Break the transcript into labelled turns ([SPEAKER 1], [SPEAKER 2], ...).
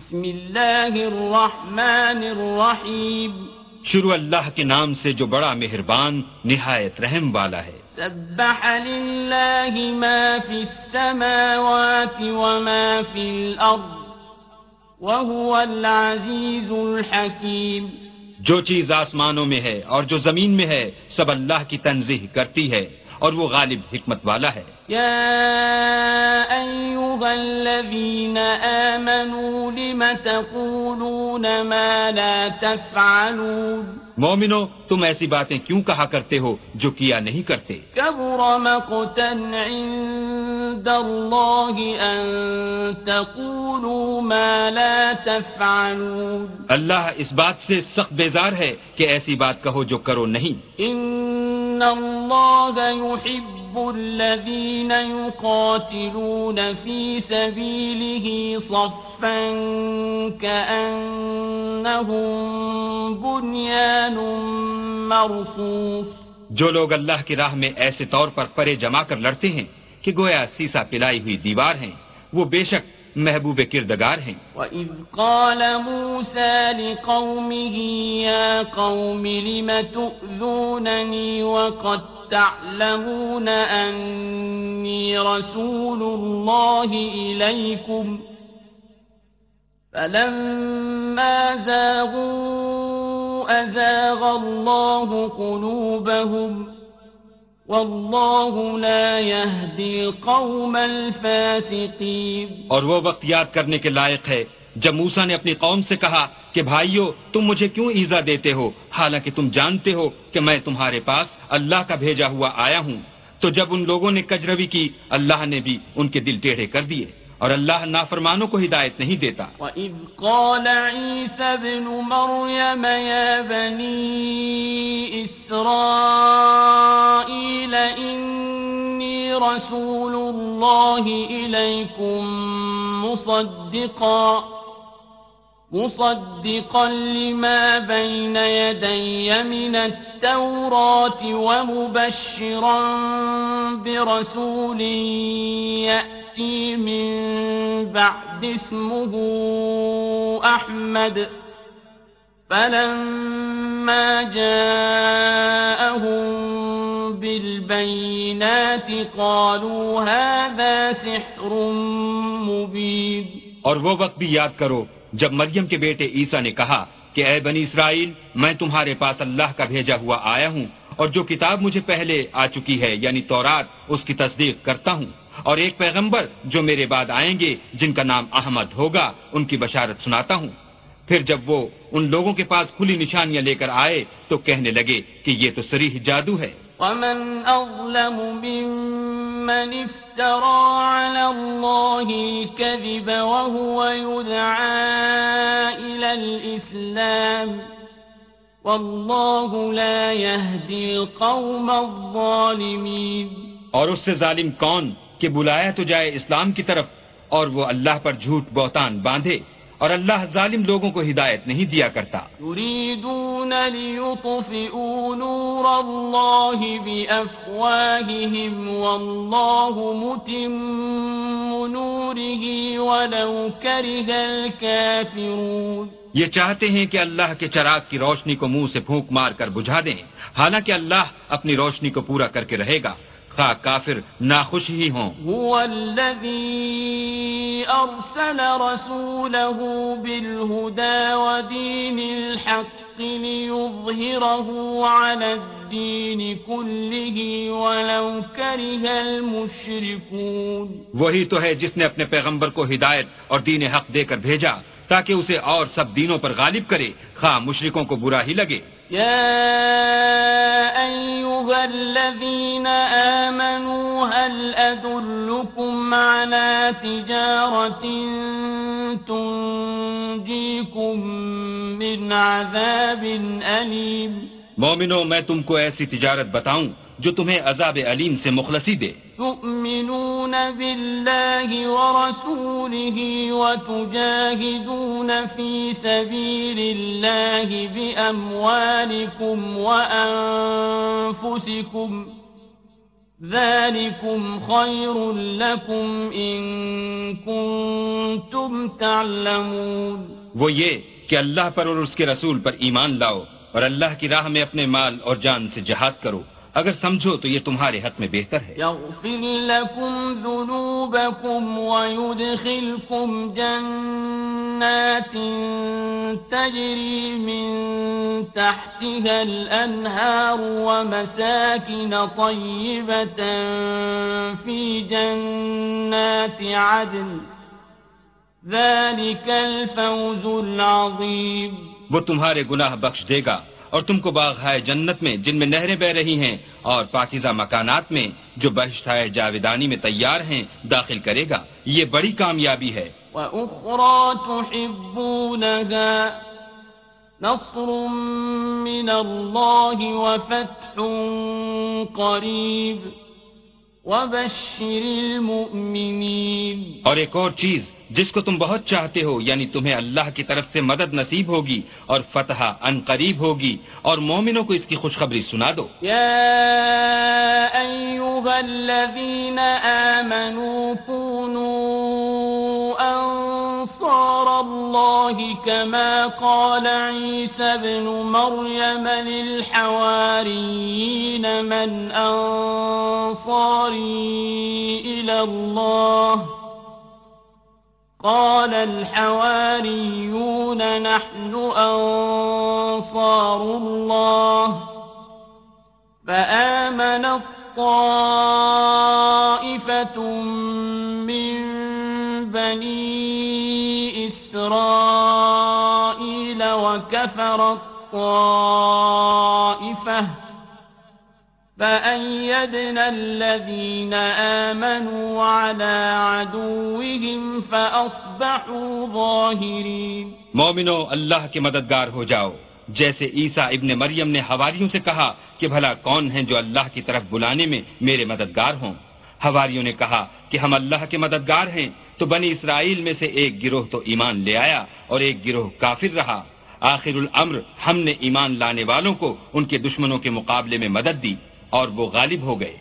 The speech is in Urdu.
[SPEAKER 1] بسم اللہ الرحمن الرحیم۔
[SPEAKER 2] شروع اللہ کے نام سے جو بڑا مہربان نہایت رحم والا ہے۔
[SPEAKER 1] سبح للہ ما فی السماوات وما فی الارض وهو العزیز الحکیم۔
[SPEAKER 2] جو چیز آسمانوں میں ہے اور جو زمین میں ہے سب اللہ کی تنظیح کرتی ہے۔ اور وہ غالب حکمت والا ہے۔
[SPEAKER 1] أيها الذين آمنوا لم تقولون ما لا تفعلون؟
[SPEAKER 2] مومنو تم ایسی باتیں کیوں کہا کرتے ہو جو کیا نہیں کرتے؟
[SPEAKER 1] مقتا عند الله أن تقولوا ما لا تفعلون۔
[SPEAKER 2] اللہ اس بات سے سخت بیزار ہے کہ ایسی بات کہو جو کرو نہیں۔
[SPEAKER 1] الله يحب الذين يقاتلون في سبيله صفا بنيان مرصوص
[SPEAKER 2] جو لوگ اللہ کی راہ میں ایسے طور پر پرے جما کر لڑتے ہیں کہ گویا سیسا پلائی ہوئی دیوار ہیں، وہ بے شک محبوب کردگار ہیں۔
[SPEAKER 1] وَإِذْ قَالَ مُوسَى لِقَوْمِهِ يَا قَوْمِ لِمَ تُؤْذُونَنِي وَقَدْ تَعْلَمُونَ أَنِّي رَسُولُ اللَّهِ إِلَيْكُمْ فَلَمَّا زَاغُوا أَزَاغَ اللَّهُ قُلُوبَهُمْ واللہ لا يهدي القوم الفاسقین۔
[SPEAKER 2] اور وہ وقت یاد کرنے کے لائق ہے جب موسا نے اپنی قوم سے کہا کہ بھائیو تم مجھے کیوں ایزا دیتے ہو؟ حالانکہ تم جانتے ہو کہ میں تمہارے پاس اللہ کا بھیجا ہوا آیا ہوں۔ تو جب ان لوگوں نے کجروی کی اللہ نے بھی ان کے دل ٹیڑھے کر دیے اور اللہ نافرمانوں کو ہدایت نہیں دیتا۔
[SPEAKER 1] وَإِذْ قَالَ عِيسَى ابْنُ مَرْيَمَ يَا بَنِي إِسْرَائِيلَ رَسُولُ اللَّهِ إِلَيْكُمْ مُصَدِّقًا مصدقا لما بين يدي من التوراة ومبشرا برسول يأتي من بعد اسمه أحمد. فلما جاءهم بالبينات قالوا هذا سحر مبين۔
[SPEAKER 2] اور وہ وقت بھی یاد کرو، جب مریم کے بیٹے عیسیٰ نے کہا کہ اے بنی اسرائیل، میں تمہارے پاس اللہ کا بھیجا ہوا آیا ہوں اور جو کتاب مجھے پہلے آ چکی ہے یعنی تورات، اس کی تصدیق کرتا ہوں۔ اور ایک پیغمبر جو میرے بعد آئیں گے، جن کا نام احمد ہوگا، ان کی بشارت سناتا ہوں۔ پھر جب وہ ان لوگوں کے پاس کھلی نشانیاں لے کر آئے، تو کہنے لگے کہ یہ تو سریح جادو ہے۔
[SPEAKER 1] ومن أظلم ممن افترى على الله الكذب وهو يدعى إلى الإسلام والله لا يهدي القوم الظالمين
[SPEAKER 2] اور اس سے ظالم کون کہ بلایا تو جائے اسلام کی طرف اور وہ اللہ پر جھوٹ بہتان باندھے؟ اور اللہ ظالم لوگوں کو ہدایت نہیں دیا کرتا۔
[SPEAKER 1] يريدون ليطفئوا نور الله بأفواههم والله متم نوره ولو كره الكافرون۔
[SPEAKER 2] یہ چاہتے ہیں کہ اللہ کے چراغ کی روشنی کو منہ سے پھونک مار کر بجھا دیں۔ حالانکہ اللہ اپنی روشنی کو پورا کر کے رہے گا۔ خواہ کافر ناخوش ہی ہوں۔
[SPEAKER 1] هو الذي أرسل رسوله بالهدى ودين الحق ليظهره على الدين كله ولو كره المشركون۔
[SPEAKER 2] وہی تو ہے جس نے اپنے پیغمبر کو ہدایت اور دین حق دے کر بھیجا تاکہ اسے اور سب دینوں پر غالب کرے۔ خواہ مشرکوں کو برا ہی لگے۔
[SPEAKER 1] يا أيها الذين آمنوا هل أدلكم على تجارة تنجيكم من عذاب أليم
[SPEAKER 2] مومنو میں تم کو ایسی تجارت بتاؤں جو تمہیں عذاب علیم سے مخلصی دے۔
[SPEAKER 1] تؤمنون بالله ورسوله وتجاهدون في سبيل الله بأموالكم وأنفسكم ذلكم خير لكم إن كنتم تعلمون۔
[SPEAKER 2] وہ یہ کہ اللہ پر اور اس کے رسول پر ایمان لاؤ اور اللہ کی راہ میں اپنے مال اور جان سے جہاد کرو۔ اگر سمجھو تو یہ تمہارے حق میں بہتر ہے۔
[SPEAKER 1] يغفر لكم ذنوبكم ويدخلكم جنات تجري من تحتها الأنهار ومساكن طيبة في جنات عدن۔ ذلك الفوز العظيم
[SPEAKER 2] وہ تمہارے گناہ بخش دے گا۔ اور تم کو باغ ہے جنت میں جن میں نہریں بہ رہی ہیں اور پاکیزہ مکانات میں جو بہشت جاویدانی میں تیار ہیں داخل کرے گا۔ یہ بڑی کامیابی ہے۔
[SPEAKER 1] وأخرى تُحِبُّونَهَا نصر من الله وفتح قريب وبشر المؤمنين
[SPEAKER 2] اور ایک اور چیز جس کو تم بہت چاہتے ہو یعنی تمہیں اللہ کی طرف سے مدد نصیب ہوگی اور فتح ان قریب ہوگی اور مومنوں کو اس کی خوشخبری سنا دو۔
[SPEAKER 1] يا أيها الذين آمنوا الله كما قال عيسى بن مريم للحواريين من أنصاري إلى الله. قال الحواريون نحن أنصار الله. فآمن الطائفة من بني إسرائيل وكفر الطائفة فأيدنا الذين آمنوا على عدوهم فأصبحوا ظاهرين
[SPEAKER 2] مومنو اللہ کے مددگار ہو جاؤ۔ جیسے عیسیٰ ابن مریم نے ہواریوں سے کہا کہ بھلا کون ہیں جو اللہ کی طرف بلانے میں میرے مددگار ہوں۔ ہواریوں نے کہا کہ ہم اللہ کے مددگار ہیں، تو بنی اسرائیل میں سے ایک گروہ تو ایمان لے آیا اور ایک گروہ کافر رہا۔ آخر الامر ہم نے ایمان لانے والوں کو ان کے دشمنوں کے مقابلے میں مدد دی اور وہ غالب ہو گئے۔